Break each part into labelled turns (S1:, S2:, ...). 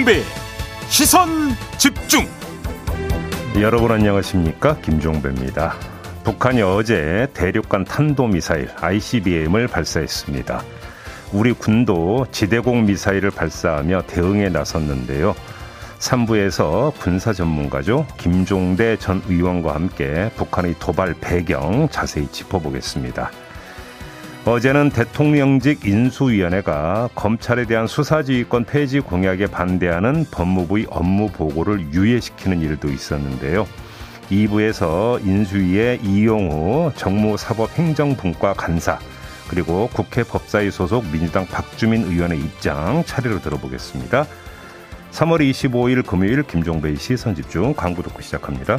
S1: 김종배. 시선 집중.
S2: 여러분 안녕하십니까? 김종배입니다. 북한이 어제 대륙간 탄도미사일 ICBM을 발사했습니다. 우리 군도 지대공 미사일을 발사하며 대응에 나섰는데요. 3부에서 군사 전문가죠. 김종대 전 의원과 함께 북한의 도발 배경 자세히 짚어보겠습니다 어제는 대통령직 인수위원회가 검찰에 대한 수사지휘권 폐지 공약에 반대하는 법무부의 업무 보고를 유예시키는 일도 있었는데요. 2부에서 인수위의 이용우 정무사법행정분과 간사 그리고 국회 법사위 소속 민주당 박주민 의원의 입장 차례로 들어보겠습니다. 3월 25일 금요일 김종배의 시선집중 광고 듣고 시작합니다.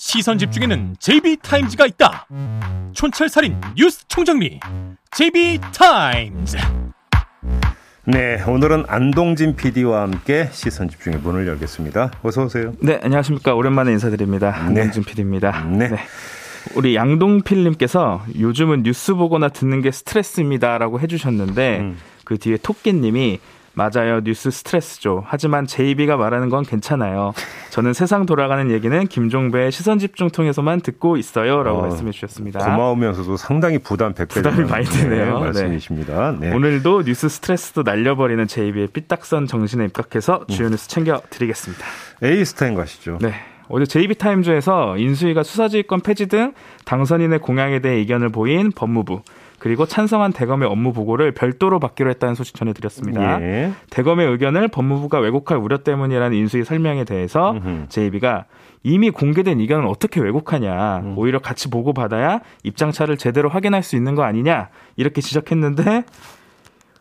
S1: 시선 집중에는 JB Times가 있다 촌철살인 뉴스 총정리 JB Times
S2: 네, 오늘은 안동진 PD와 함께 시선 집중의 문을 열겠습니다. 어서 오세요.
S3: 네, 안녕하십니까. 오랜만에 인사드립니다.
S2: 네.
S3: 안동진 PD입니다.
S2: 네.
S3: 우리 양동필님께서 요즘은 뉴스 보거나 듣는 게 스트레스입니다라고 해주셨는데
S2: 음.
S3: 그 뒤에 토끼님이 맞아요 뉴스 스트레스죠. 하지만 JB가 말하는 건 괜찮아요. 저는 세상 돌아가는 얘기는 김종배의 시선 집중 통해서만 듣고 있어요라고
S2: 어,
S3: 말씀해 주셨습니다.
S2: 고마우면서도 상당히 부담 100배
S3: 부담이 많이 되네요. 네.
S2: 말씀이십니다. 네.
S3: 오늘도 뉴스 스트레스도 날려버리는 JB의 삐딱선 정신에 입각해서 주요
S2: 음.
S3: 뉴스 챙겨 드리겠습니다.
S2: 에이스타인 가시죠.
S3: 네. 어제 JB타임즈에서 인수위가 수사지휘권 폐지 등 당선인의 공약에 대해 의견을 보인 법무부 그리고 찬성한 대검의 업무 보고를 별도로 받기로 했다는 소식 전해드렸습니다.
S2: 예.
S3: 대검의 의견을 법무부가 왜곡할 우려 때문이라는 인수위 설명에 대해서
S2: 음흠.
S3: JB가 이미 공개된 의견을 어떻게 왜곡하냐
S2: 음.
S3: 오히려 같이 보고받아야 입장차를 제대로 확인할 수 있는 거 아니냐 이렇게 지적했는데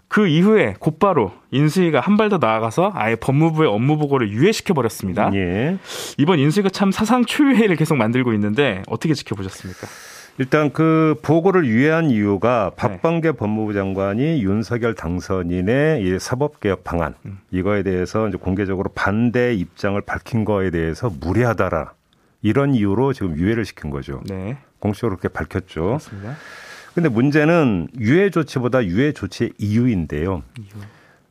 S3: 그 이후에 곧바로 인수위가 한 발 더 나아가서 아예 법무부의 업무 보고를 유예시켜 버렸습니다.
S2: 예.
S3: 이번 인수위가 참 사상 초유회를 계속 만들고 있는데 어떻게 지켜보셨습니까?
S2: 일단 그 보고를 유예한 이유가
S3: 네.
S2: 박범계 법무부 장관이 윤석열 당선인의 이 사법개혁 방안
S3: 음.
S2: 이거에 대해서 이제 공개적으로 반대 입장을 밝힌 거에 대해서 무리하다라 이런 이유로 지금 유예를 시킨 거죠.
S3: 네,
S2: 공식적으로 그렇게 밝혔죠.
S3: 그렇습니다.
S2: 근데 문제는 유예 조치보다 유예 조치의 이유인데요.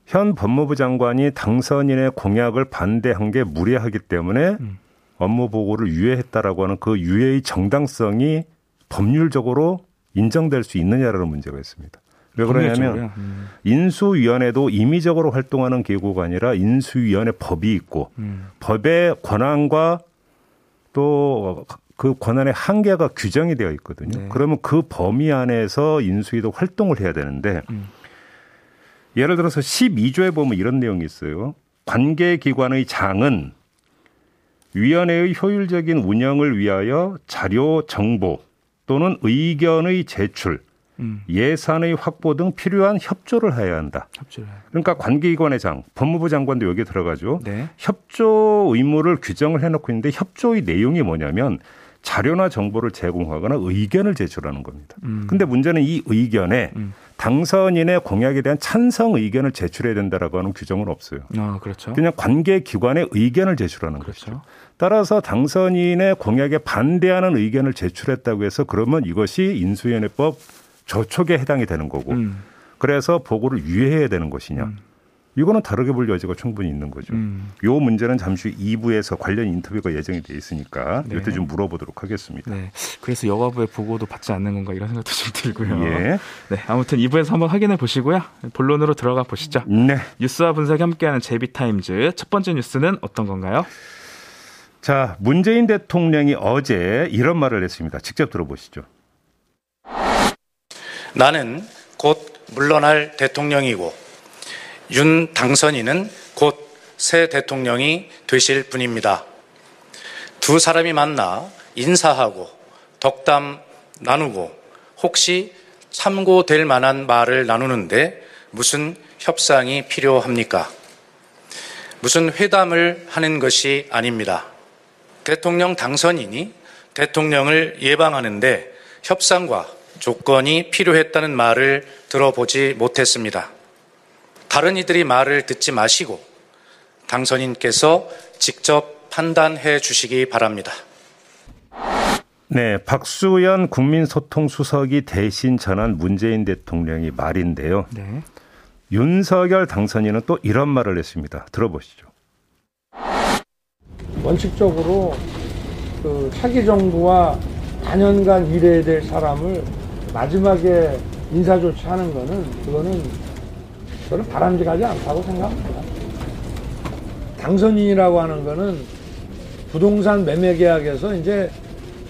S2: 현 법무부 장관이 당선인의 공약을 반대한 게 무리하기 때문에
S3: 음.
S2: 업무 보고를 유예했다라고 하는 그 유예의 정당성이 법률적으로 인정될 수 있느냐라는 문제가 있습니다. 왜 그러냐면?
S3: 음,
S2: 인수위원회도 임의적으로 활동하는 기구가 아니라 인수위원회 법이 있고
S3: 음,
S2: 법의 권한과 또 그 권한의 한계가 규정이 되어 있거든요.
S3: 네.
S2: 그러면 그 범위 안에서 인수위도 활동을 해야 되는데
S3: 음.
S2: 예를 들어서 12조에 보면 이런 내용이 있어요. 관계기관의 장은 위원회의 효율적인 운영을 위하여 자료 정보 또는 의견의 제출,
S3: 음,
S2: 예산의 확보 등 필요한 협조를 해야 한다.
S3: 협조를.
S2: 그러니까 관계기관의 장, 법무부 장관도 여기에 들어가죠.
S3: 네,
S2: 협조 의무를 규정을 해놓고 있는데 협조의 내용이 뭐냐면 자료나 정보를 제공하거나 의견을 제출하는 겁니다.
S3: 음.
S2: 근데 문제는 이 의견에
S3: 음.
S2: 당선인의 공약에 대한 찬성 의견을 제출해야 된다라고 하는 규정은 없어요.
S3: 아 그렇죠.
S2: 그냥 관계 기관의 의견을 제출하는 거죠.
S3: 그렇죠.
S2: 따라서 당선인의 공약에 반대하는 의견을 제출했다고 해서 그러면 이것이 인수위원회법 저촉에 해당이 되는 거고
S3: 음,
S2: 그래서 보고를 유예해야 되는 것이냐.
S3: 음.
S2: 이거는 다르게 볼 여지가 충분히 있는 거죠.
S3: 음.
S2: 요 문제는 잠시 후 2부에서 관련 인터뷰가 예정이 돼 있으니까
S3: 네.
S2: 이때 좀 물어보도록 하겠습니다.
S3: 네. 그래서 여가부의 보고도 받지 않는 건가 이런 생각도 좀 들고요.
S2: 예.
S3: 네. 아무튼 2부에서 한번 확인해 보시고요. 본론으로 들어가 보시죠.
S2: 네.
S3: 뉴스와 분석이 함께하는 제비타임즈 첫 번째 뉴스는 어떤 건가요?
S2: 자, 문재인 대통령이 어제 이런 말을 했습니다. 직접 들어보시죠.
S4: 나는 곧 물러날 대통령이고 윤 당선인은 곧 새 대통령이 되실 분입니다. 두 사람이 만나 인사하고 덕담 나누고 혹시 참고될 만한 말을 나누는데 무슨 협상이 필요합니까? 무슨 회담을 하는 것이 아닙니다. 대통령 당선인이 대통령을 예방하는데 협상과 조건이 필요했다는 말을 들어보지 못했습니다. 다른 이들이 말을 듣지 마시고 당선인께서 직접 판단해 주시기 바랍니다.
S2: 네, 박수현 국민소통수석이 대신 전한 문재인 대통령이 말인데요.
S3: 네.
S2: 윤석열 당선인은 또 이런 말을 했습니다. 들어보시죠.
S5: 원칙적으로 그 차기 정부와 4년간 일해야 될 사람을 마지막에 인사 조치하는 거는 그거는 저는 바람직하지 않다고 생각합니다. 당선인이라고 하는 거는 부동산 매매 계약에서 이제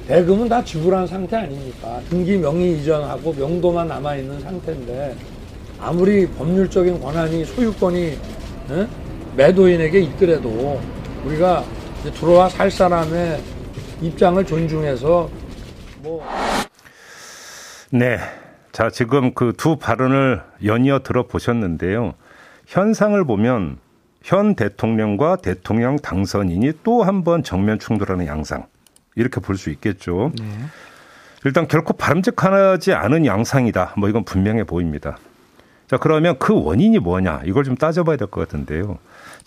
S5: 대금은 다 지불한 상태 아닙니까? 등기 명의 이전하고 명도만 남아 있는 상태인데 아무리 법률적인 권한이 소유권이 에? 매도인에게 있더라도 우리가 들어와 살 사람의 입장을 존중해서 뭐
S2: 네. 자, 지금 그 두 발언을 연이어 들어보셨는데요. 현상을 보면 현 대통령과 대통령 당선인이 또 한 번 정면 충돌하는 양상. 이렇게 볼 수 있겠죠.
S3: 네.
S2: 일단 결코 바람직하지 않은 양상이다. 뭐 이건 분명해 보입니다. 자, 그러면 그 원인이 뭐냐? 이걸 좀 따져봐야 될 것 같은데요.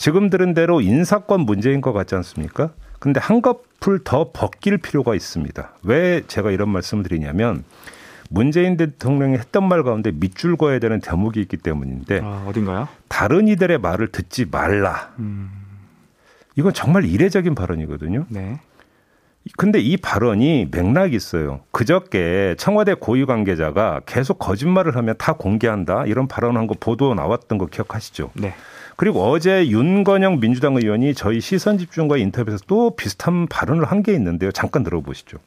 S2: 지금 들은 대로 인사권 문제인 것 같지 않습니까? 근데 한꺼풀 더 벗길 필요가 있습니다. 왜 제가 이런 말씀을 드리냐면 문재인 대통령이 했던 말 가운데 밑줄 그어야 되는 대목이 있기 때문인데
S3: 아, 어딘가요?
S2: 다른 이들의 말을 듣지 말라.
S3: 음,
S2: 이건 정말 이례적인 발언이거든요.
S3: 네.
S2: 근데 이 발언이 맥락이 있어요. 그저께 청와대 고위 관계자가 계속 거짓말을 하면 다 공개한다. 이런 발언한 거 보도 나왔던 거 기억하시죠?
S3: 네.
S2: 그리고 어제 윤건영 민주당 의원이 저희 시선 집중과 인터뷰에서 또 비슷한 발언을 한 게 있는데요. 잠깐 들어보시죠.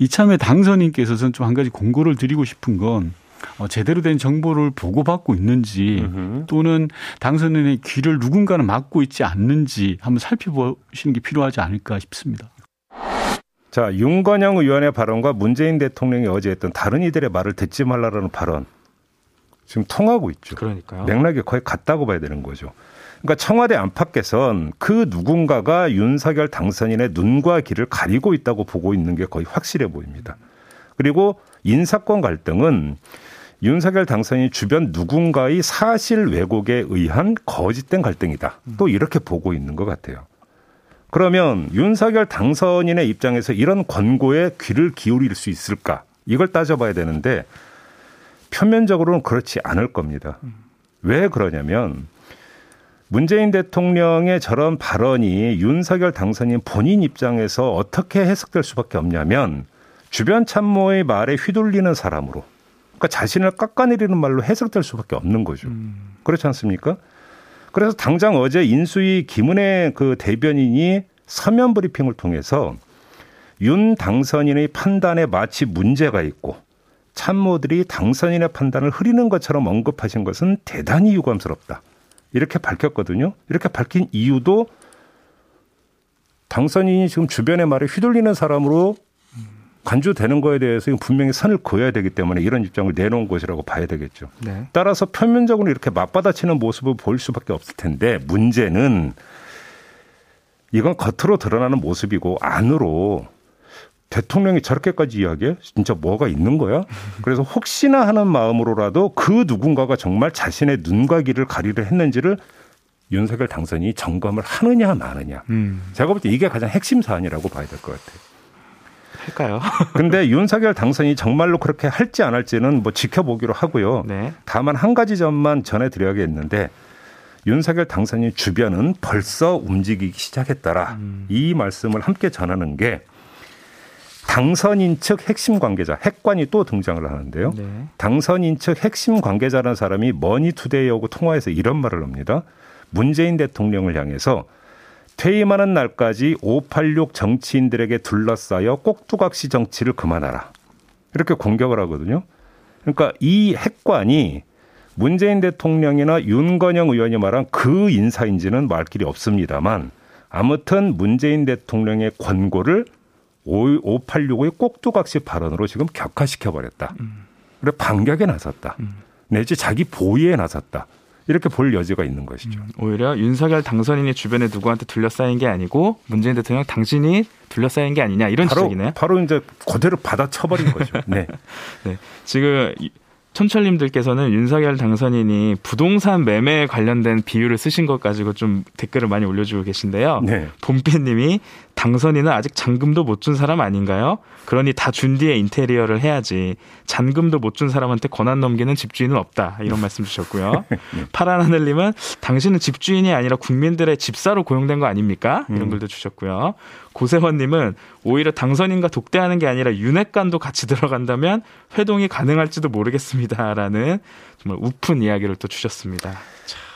S6: 이참에 당선인께서 저는 좀 한 가지 공고를 드리고 싶은 건 어, 제대로 된 정보를 보고받고 있는지. 또는 당선인의 귀를 누군가는 막고 있지 않는지 한번 살펴보시는 게 필요하지 않을까 싶습니다.
S2: 자, 윤건영 의원의 발언과 문재인 대통령이 어제 했던 다른 이들의 말을 듣지 말라라는 발언 지금 통하고 있죠.
S3: 그러니까요.
S2: 맥락이 거의 같다고 봐야 되는 거죠. 그러니까 청와대 안팎에선 그 누군가가 윤석열 당선인의 눈과 귀를 가리고 있다고 보고 있는 게 거의 확실해 보입니다. 그리고 인사권 갈등은 윤석열 당선인 주변 누군가의 사실 왜곡에 의한 거짓된 갈등이다. 또 이렇게 보고 있는 것 같아요. 그러면 윤석열 당선인의 입장에서 이런 권고에 귀를 기울일 수 있을까? 이걸 따져봐야 되는데 표면적으로는 그렇지 않을 겁니다. 왜 그러냐면 문재인 대통령의 저런 발언이 윤석열 당선인 본인 입장에서 어떻게 해석될 수밖에 없냐면 주변 참모의 말에 휘둘리는 사람으로 그러니까 자신을 깎아내리는 말로 해석될 수밖에 없는 거죠. 그렇지 않습니까? 그래서 당장 어제 인수위 김은혜 그 대변인이 서면 브리핑을 통해서 윤 당선인의 판단에 마치 문제가 있고 참모들이 당선인의 판단을 흐리는 것처럼 언급하신 것은 대단히 유감스럽다. 이렇게 밝혔거든요. 이렇게 밝힌 이유도 당선인이 지금 주변의 말에 휘둘리는 사람으로 간주되는 거에 대해서 분명히 선을 그어야 되기 때문에 이런 입장을 내놓은 것이라고 봐야 되겠죠.
S3: 네.
S2: 따라서 표면적으로 이렇게 맞받아치는 모습을 보일 수밖에 없을 텐데 문제는 이건 겉으로 드러나는 모습이고 안으로 대통령이 저렇게까지 이야기해? 진짜 뭐가 있는 거야? 그래서 혹시나 하는 마음으로라도 그 누군가가 정말 자신의 눈과 귀를 가리려 했는지를 윤석열 당선이 점검을 하느냐 마느냐.
S3: 음,
S2: 제가 볼 때 이게 가장 핵심 사안이라고 봐야 될 것 같아요.
S3: 할까요?
S2: 근데 윤석열 당선이 정말로 그렇게 할지 안 할지는 뭐 지켜보기로 하고요.
S3: 네.
S2: 다만 한 가지 점만 전해드려야겠는데 윤석열 당선인 주변은 벌써 움직이기 시작했더라. 이 말씀을 함께 전하는 게 당선인 측 핵심 관계자, 핵관이 또 등장을 하는데요.
S3: 네.
S2: 당선인 측 핵심 관계자라는 사람이 머니투데이하고 통화해서 이런 말을 합니다. 문재인 대통령을 향해서 퇴임하는 날까지 586 정치인들에게 둘러싸여 꼭두각시 정치를 그만하라. 이렇게 공격을 하거든요. 그러니까 이 핵관이 문재인 대통령이나 윤건영 의원이 말한 그 인사인지는 말 길이 없습니다만 아무튼 문재인 대통령의 권고를 586의 꼭두각시 발언으로 지금 격화시켜 버렸다. 그래 반격에 나섰다. 내지 자기 보위에 나섰다. 이렇게 볼 여지가 있는 것이죠.
S3: 음, 오히려 윤석열 당선인이 주변에 누구한테 둘러싸인 게 아니고 문재인 대통령 당신이 둘러싸인 게 아니냐 이런
S2: 바로,
S3: 지적이네요.
S2: 바로 이제 그대로 받아쳐버린 거죠. 네.
S3: 네. 지금 천철님들께서는 윤석열 당선인이 부동산 매매에 관련된 비유를 쓰신 것 가지고 좀 댓글을 많이 올려주고 계신데요.
S2: 네.
S3: 봄비님이 당선인은 아직 잔금도 못 준 사람 아닌가요? 그러니 다 준 뒤에 인테리어를 해야지. 잔금도 못 준 사람한테 권한 넘기는 집주인은 없다. 이런 말씀 주셨고요. 파란 하늘님은 당신은 집주인이 아니라 국민들의 집사로 고용된 거 아닙니까? 이런 글도 주셨고요. 고세원님은 오히려 당선인과 독대하는 게 아니라 윤핵관도 같이 들어간다면 회동이 가능할지도 모르겠습니다 라는 정말 우픈 이야기를 또 주셨습니다.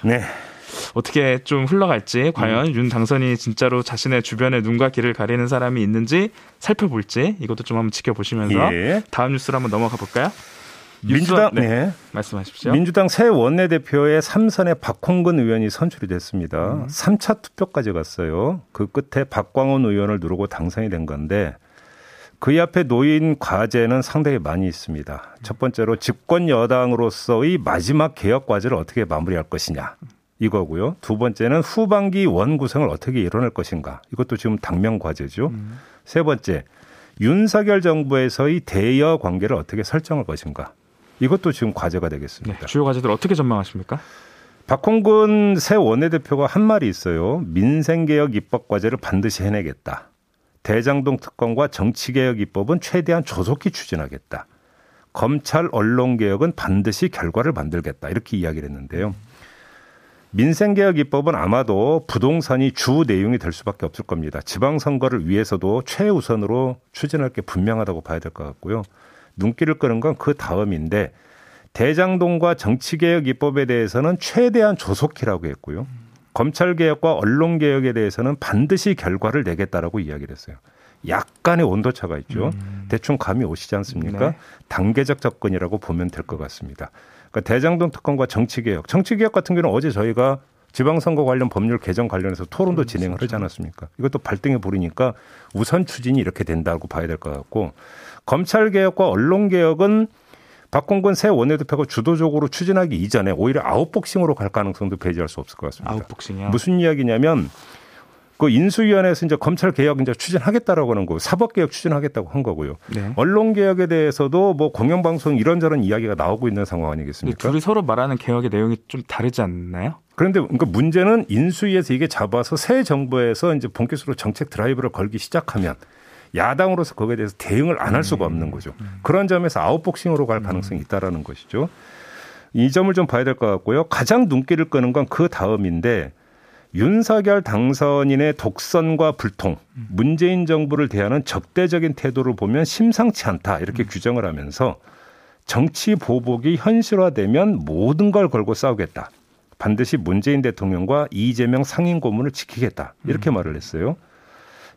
S2: 네.
S3: 어떻게 좀 흘러갈지 과연 윤 당선이 진짜로 자신의 주변에 눈과 귀를 가리는 사람이 있는지 살펴볼지 이것도 좀 한번 지켜보시면서
S2: 예.
S3: 다음 뉴스로 한번 넘어가 볼까요?
S2: 민주당
S3: 뉴스-
S2: 네.
S3: 말씀하십시오.
S2: 민주당 새 원내대표의 삼선에 박홍근 의원이 선출이 됐습니다.
S3: 음.
S2: 삼 3차 투표까지 갔어요. 그 끝에 박광원 의원을 누르고 당선이 된 건데 그 앞에 놓인 과제는 상당히 많이 있습니다. 첫 번째로 집권 여당으로서의 마지막 개혁 과제를 어떻게 마무리할 것이냐. 이거고요. 두 번째는 후반기 원 구성을 어떻게 이뤄낼 것인가. 이것도 지금 당면 과제죠. 세 번째, 윤석열 정부에서의 대여 관계를 어떻게 설정할 것인가. 이것도 지금 과제가
S3: 네,
S2: 되겠습니다.
S3: 주요 과제들 어떻게 전망하십니까?
S2: 박홍근 새 원내대표가 한 말이 있어요. 민생개혁 입법 과제를 반드시 해내겠다. 대장동 특검과 정치개혁 입법은 최대한 조속히 추진하겠다. 검찰 언론개혁은 반드시 결과를 만들겠다. 이렇게 이야기를 했는데요. 민생개혁 입법은 아마도 부동산이 주 내용이 될 수밖에 없을 겁니다. 지방선거를 위해서도 최우선으로 추진할 게 분명하다고 봐야 될 것 같고요. 눈길을 끄는 건 그 다음인데 대장동과 정치개혁 입법에 대해서는 최대한 조속히라고 했고요. 검찰 개혁과 언론 개혁에 대해서는 반드시 결과를 내겠다라고 이야기를 했어요. 약간의 온도차가 있죠. 대충 감이 오시지 않습니까?
S3: 네.
S2: 단계적 접근이라고 보면 될 것 같습니다. 그러니까 대장동 특검과 정치개혁. 정치개혁 같은 경우는 어제 저희가 지방선거 관련 법률 개정 관련해서 토론도 진행을 하지 않았습니까? 이것도 발등에 부르니까 우선 추진이 이렇게 된다고 봐야 될 것 같고 검찰 개혁과 언론 개혁은 박홍근 새 원내대표가 주도적으로 추진하기 이전에 오히려 아웃복싱으로 갈 가능성도 배제할 수 없을 것 같습니다.
S3: 아웃복싱이요.
S2: 무슨 이야기냐면 그 인수위원회에서 이제 검찰 개혁 이제 추진하겠다라고 하는 거, 사법 개혁 추진하겠다고 한 거고요.
S3: 네.
S2: 언론 개혁에 대해서도 뭐 공영방송 이런저런 이야기가 나오고 있는 상황 아니겠습니까?
S3: 둘이 서로 말하는 개혁의 내용이 좀 다르지 않나요?
S2: 그런데 그러니까 문제는 인수위에서 이게 잡아서 새 정부에서 이제 본격적으로 정책 드라이브를 걸기 시작하면 야당으로서 거기에 대해서 대응을 안 할 수가 없는 거죠. 그런 점에서 아웃복싱으로 갈 가능성이 있다라는 것이죠. 이 점을 좀 봐야 될 것 같고요. 가장 눈길을 끄는 건 그 다음인데 윤석열 당선인의 독선과 불통, 문재인 정부를 대하는 적대적인 태도를 보면 심상치 않다 이렇게 규정을 하면서 정치 보복이 현실화되면 모든 걸 걸고 싸우겠다. 반드시 문재인 대통령과 이재명 상임 고문을 지키겠다. 이렇게 말을 했어요.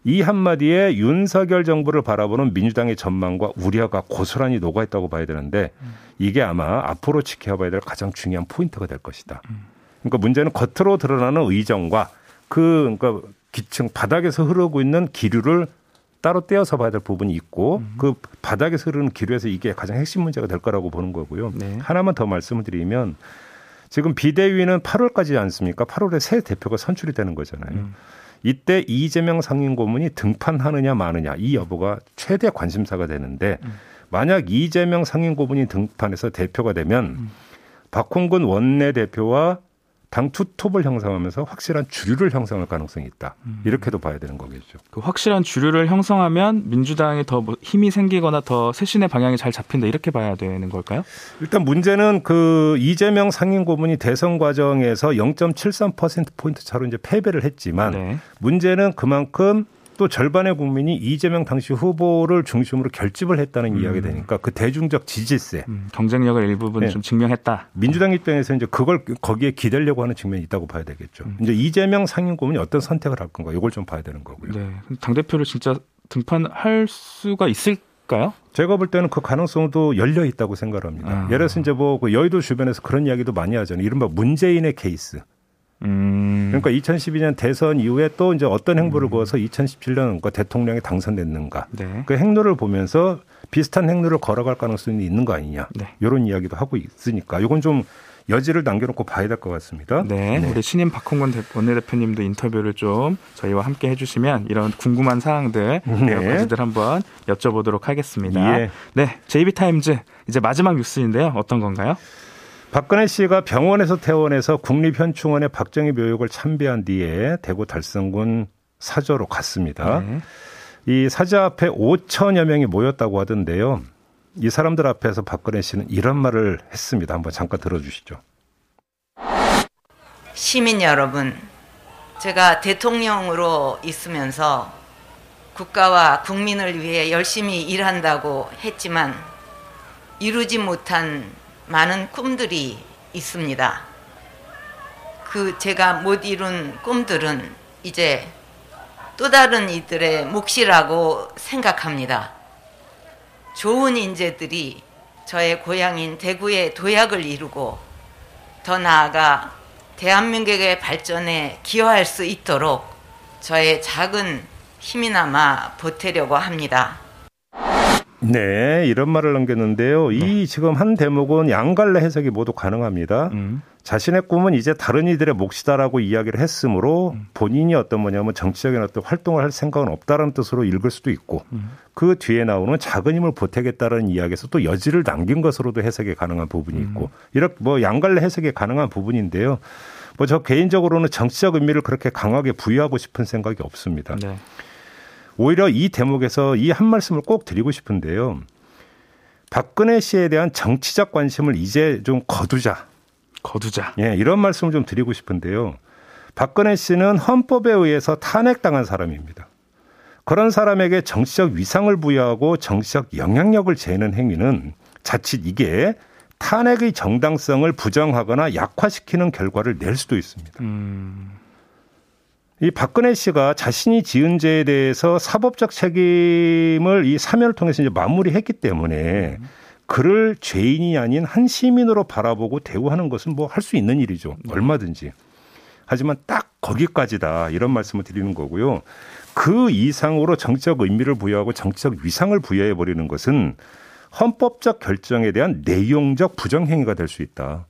S2: 이 한마디에 윤석열 정부를 바라보는 민주당의 전망과 우려가 고스란히 녹아있다고 봐야 되는데 이게 아마 앞으로 지켜봐야 될 가장 중요한 포인트가 될 것이다. 그러니까 문제는 겉으로 드러나는 의정과 그 그러니까 기층 바닥에서 흐르고 있는 기류를 따로 떼어서 봐야 될 부분이 있고 그 바닥에서 흐르는 기류에서 이게 가장 핵심 문제가 될 거라고 보는 거고요.
S3: 네.
S2: 하나만 더 말씀을 드리면 지금 비대위는 8월까지 않습니까? 8월에 새 대표가 선출이 되는 거잖아요. 이때 이재명 상임고문이 등판하느냐 마느냐 이 여부가 최대 관심사가 되는데 만약 이재명 상임고문이 등판해서 대표가 되면 박홍근 원내대표와 당 투 톱을 형성하면서 확실한 주류를 형성할 가능성이 있다. 이렇게도 봐야 되는 거겠죠.
S3: 그 확실한 주류를 형성하면 민주당이 더뭐 힘이 생기거나 더 쇄신의 방향이 잘 잡힌다 이렇게 봐야 되는 걸까요?
S2: 일단 문제는 그 이재명 상임 고문이 대선 과정에서 0.73% 포인트 차로 이제 패배를 했지만
S3: 네.
S2: 문제는 그만큼 또 절반의 국민이 이재명 당시 후보를 중심으로 결집을 했다는 이야기 되니까 그 대중적 지지세
S3: 음, 경쟁력을 일부분
S2: 네.
S3: 좀 증명했다.
S2: 민주당 입장에서 이제 그걸 거기에 기대려고 하는 측면이 있다고 봐야 되겠죠.
S3: 음.
S2: 이제 이재명 상임고문이 어떤 선택을 할 건가 이걸 좀 봐야 되는 거고요.
S3: 네. 당 대표를 진짜 등판할 수가 있을까요?
S2: 제가 볼 때는 그 가능성도 열려 있다고 생각합니다.
S3: 아.
S2: 예를 들어서 이제 뭐 그 여의도 주변에서 그런 이야기도 많이 하잖아요. 이른바 문재인의 케이스.
S3: 음.
S2: 그러니까 2012년 대선 이후에 또 이제 어떤 행보를 보여서 2017년 그 대통령이 당선됐는가.
S3: 네.
S2: 그 행로를 보면서 비슷한 행로를 걸어갈 가능성이 있는 거 아니냐.
S3: 네.
S2: 이런 이야기도 하고 있으니까 이건 좀 여지를 남겨놓고 봐야 될 것 같습니다.
S3: 네, 우리 신임 박홍근 대- 원내대표님도 인터뷰를 좀 저희와 함께 해주시면 이런 궁금한 사항들
S2: 네.
S3: 여러 가지들 한번 여쭤보도록 하겠습니다.
S2: 예.
S3: 네, JB타임즈 이제 마지막 뉴스인데요. 어떤 건가요?
S2: 박근혜 씨가 병원에서 퇴원해서 국립현충원에 박정희 묘역을 참배한 뒤에 대구 달성군 사저로 갔습니다.
S3: 네.
S2: 이 사저 앞에 5천여 명이 모였다고 하던데요. 이 사람들 앞에서 박근혜 씨는 이런 말을 했습니다. 한번 잠깐 들어주시죠.
S7: 시민 여러분, 제가 대통령으로 있으면서 국가와 국민을 위해 열심히 일한다고 했지만 이루지 못한 많은 꿈들이 있습니다. 그 제가 못 이룬 꿈들은 이제 또 다른 이들의 몫이라고 생각합니다. 좋은 인재들이 저의 고향인 대구의 도약을 이루고 더 나아가 대한민국의 발전에 기여할 수 있도록 저의 작은 힘이나마 보태려고 합니다.
S2: 네, 이런 말을 남겼는데요. 이 지금 한 대목은 양갈래 해석이 모두 가능합니다.
S3: 음.
S2: 자신의 꿈은 이제 다른 이들의 몫이다라고 이야기를 했으므로
S3: 음.
S2: 본인이 어떤 뭐냐면 정치적인 어떤 활동을 할 생각은 없다라는 뜻으로 읽을 수도 있고
S3: 음.
S2: 그 뒤에 나오는 작은 힘을 보태겠다는 이야기에서 또 여지를 남긴 것으로도 해석이 가능한 부분이 있고
S3: 음.
S2: 이렇게 뭐 양갈래 해석이 가능한 부분인데요. 뭐 저 개인적으로는 정치적 의미를 그렇게 강하게 부여하고 싶은 생각이 없습니다.
S3: 네.
S2: 오히려 이 대목에서 이 한 말씀을 꼭 드리고 싶은데요. 박근혜 씨에 대한 정치적 관심을 이제 좀 거두자.
S3: 거두자.
S2: 예, 이런 말씀을 좀 드리고 싶은데요. 박근혜 씨는 헌법에 의해서 탄핵당한 사람입니다. 그런 사람에게 정치적 위상을 부여하고 정치적 영향력을 재는 행위는 자칫 이게 탄핵의 정당성을 부정하거나 약화시키는 결과를 낼 수도 있습니다.
S3: 음.
S2: 이 박근혜 씨가 자신이 지은 죄에 대해서 사법적 책임을 이 사면을 통해서 이제 마무리했기 때문에 그를 죄인이 아닌 한 시민으로 바라보고 대우하는 것은 뭐 할 수 있는 일이죠. 얼마든지. 하지만 딱 거기까지다 이런 말씀을 드리는 거고요. 그 이상으로 정치적 의미를 부여하고 정치적 위상을 부여해 버리는 것은 헌법적 결정에 대한 내용적 부정행위가 될 수 있다.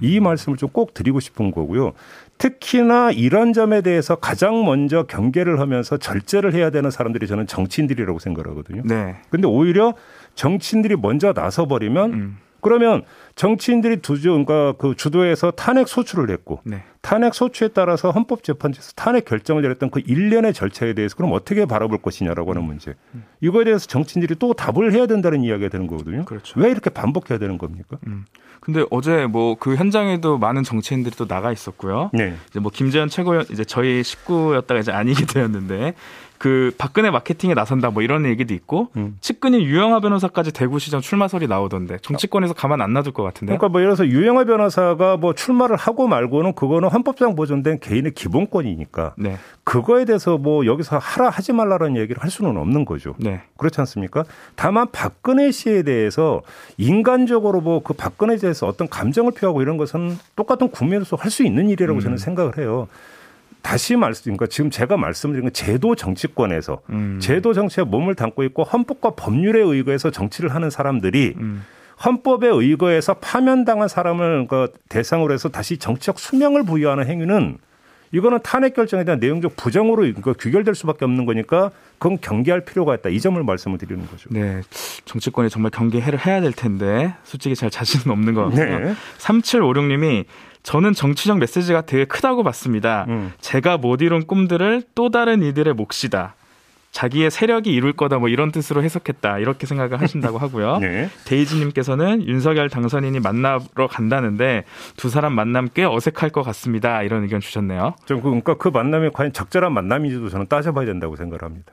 S2: 이 말씀을 좀 꼭 드리고 싶은 거고요. 특히나 이런 점에 대해서 가장 먼저 경계를 하면서 절제를 해야 되는 사람들이 저는 정치인들이라고 생각하거든요.
S3: 네.
S2: 근데 오히려 정치인들이 먼저 나서 버리면
S3: 음.
S2: 그러면 정치인들이 두주 그러니까 그 주도해서 탄핵 소추를 했고
S3: 네.
S2: 탄핵 소추에 따라서 헌법재판소에서 탄핵 결정을 내렸던 그 일련의 절차에 대해서 그럼 어떻게 바라볼 것이냐라고 하는 문제. 이거에 대해서 정치인들이 또 답을 해야 된다는 이야기가 되는 거거든요.
S3: 그렇죠.
S2: 왜 이렇게 반복해야 되는 겁니까?
S3: 근데 어제 뭐 그 현장에도 많은 정치인들이 또 나가 있었고요.
S2: 네.
S3: 이제 뭐 김재현 최고 이제 저희 식구였다가 이제 아니게 되었는데 그 박근혜 마케팅에 나선다 뭐 이런 얘기도 있고
S2: 음.
S3: 측근인 유영하 변호사까지 대구시장 출마설이 나오던데 정치권에서 가만 안 놔둘 것 같은데요.
S2: 그러니까 뭐 예를 들어서 유영하 변호사가 뭐 출마를 하고 말고는 그거는 헌법상 보존된 개인의 기본권이니까
S3: 네,
S2: 그거에 대해서 뭐 여기서 하라 하지 말라는 얘기를 할 수는 없는 거죠.
S3: 네,
S2: 그렇지 않습니까? 다만 박근혜 씨에 대해서 인간적으로 뭐 그 박근혜에 대해서 어떤 감정을 표하고 이런 것은 똑같은 국민으로서 할 수 있는 일이라고 저는 생각을 해요. 다시 말씀, 그러니까 지금 제가 말씀드린 건 제도 정치권에서
S3: 음.
S2: 제도 정치에 몸을 담고 있고 헌법과 법률에 의거해서 정치를 하는 사람들이
S3: 음.
S2: 헌법에 의거해서 파면당한 사람을 그 대상으로 해서 다시 정치적 수명을 부여하는 행위는 이거는 탄핵 결정에 대한 내용적 부정으로 그 규결될 수밖에 없는 거니까 그건 경계할 필요가 있다. 이 점을 말씀을 드리는 거죠.
S3: 네. 정치권이 정말 경계를 해야 될 텐데 솔직히 잘 자신은 없는 것 같고요.
S2: 네.
S3: 3756님이 저는 정치적 메시지가 되게 크다고 봤습니다.
S2: 음.
S3: 제가 못 이룬 꿈들을 또 다른 이들의 몫이다. 자기의 세력이 이룰 거다 뭐 이런 뜻으로 해석했다 이렇게 생각을 하신다고 하고요.
S2: 네.
S3: 데이지님께서는 윤석열 당선인이 만나러 간다는데 두 사람 만남 꽤 어색할 것 같습니다 이런 의견 주셨네요.
S2: 좀 그- 그러니까 그 만남이 과연 적절한 만남인지도 저는 따져봐야 된다고 생각을 합니다.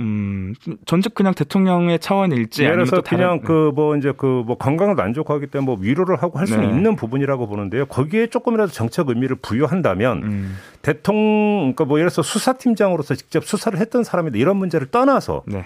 S3: 음 전직 그냥 대통령의 차원일지
S2: 예를 들어서 그냥 그 뭐 이제 그 뭐 건강을 안 좋고 하기 때문에 뭐 위로를 하고 할 수는
S3: 네.
S2: 있는 부분이라고 보는데요. 거기에 조금이라도 정책 의미를 부여한다면
S3: 음,
S2: 대통령 그러니까 뭐 예를 들어서 수사팀장으로서 직접 수사를 했던 사람인데 이런 문제를 떠나서
S3: 네.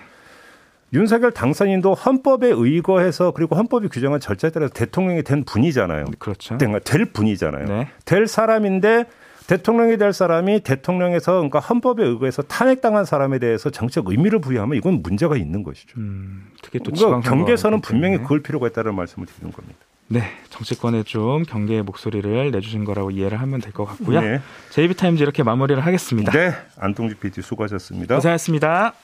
S2: 윤석열 당선인도 헌법에 의거해서 그리고 헌법이 규정한 절차에 따라서 대통령이 된 분이잖아요.
S3: 그렇죠.
S2: 될 분이잖아요.
S3: 네.
S2: 될 사람인데 대통령이 될 사람이 대통령에서 그러니까 헌법에 의거해서 탄핵당한 사람에 대해서 정책 의미를 부여하면 이건 문제가 있는 것이죠.
S3: 음, 특히 또
S2: 그러니까 경계선은 분명히. 그걸 필요가 있다는 말씀을 드리는 겁니다.
S3: 네, 정치권에 좀 경계의 목소리를 내주신 거라고 이해를 하면 될 것 같고요.
S2: 네.
S3: JB타임즈 이렇게 마무리를 하겠습니다.
S2: 네, 안동지 PD 수고하셨습니다.
S3: 고생하셨습니다.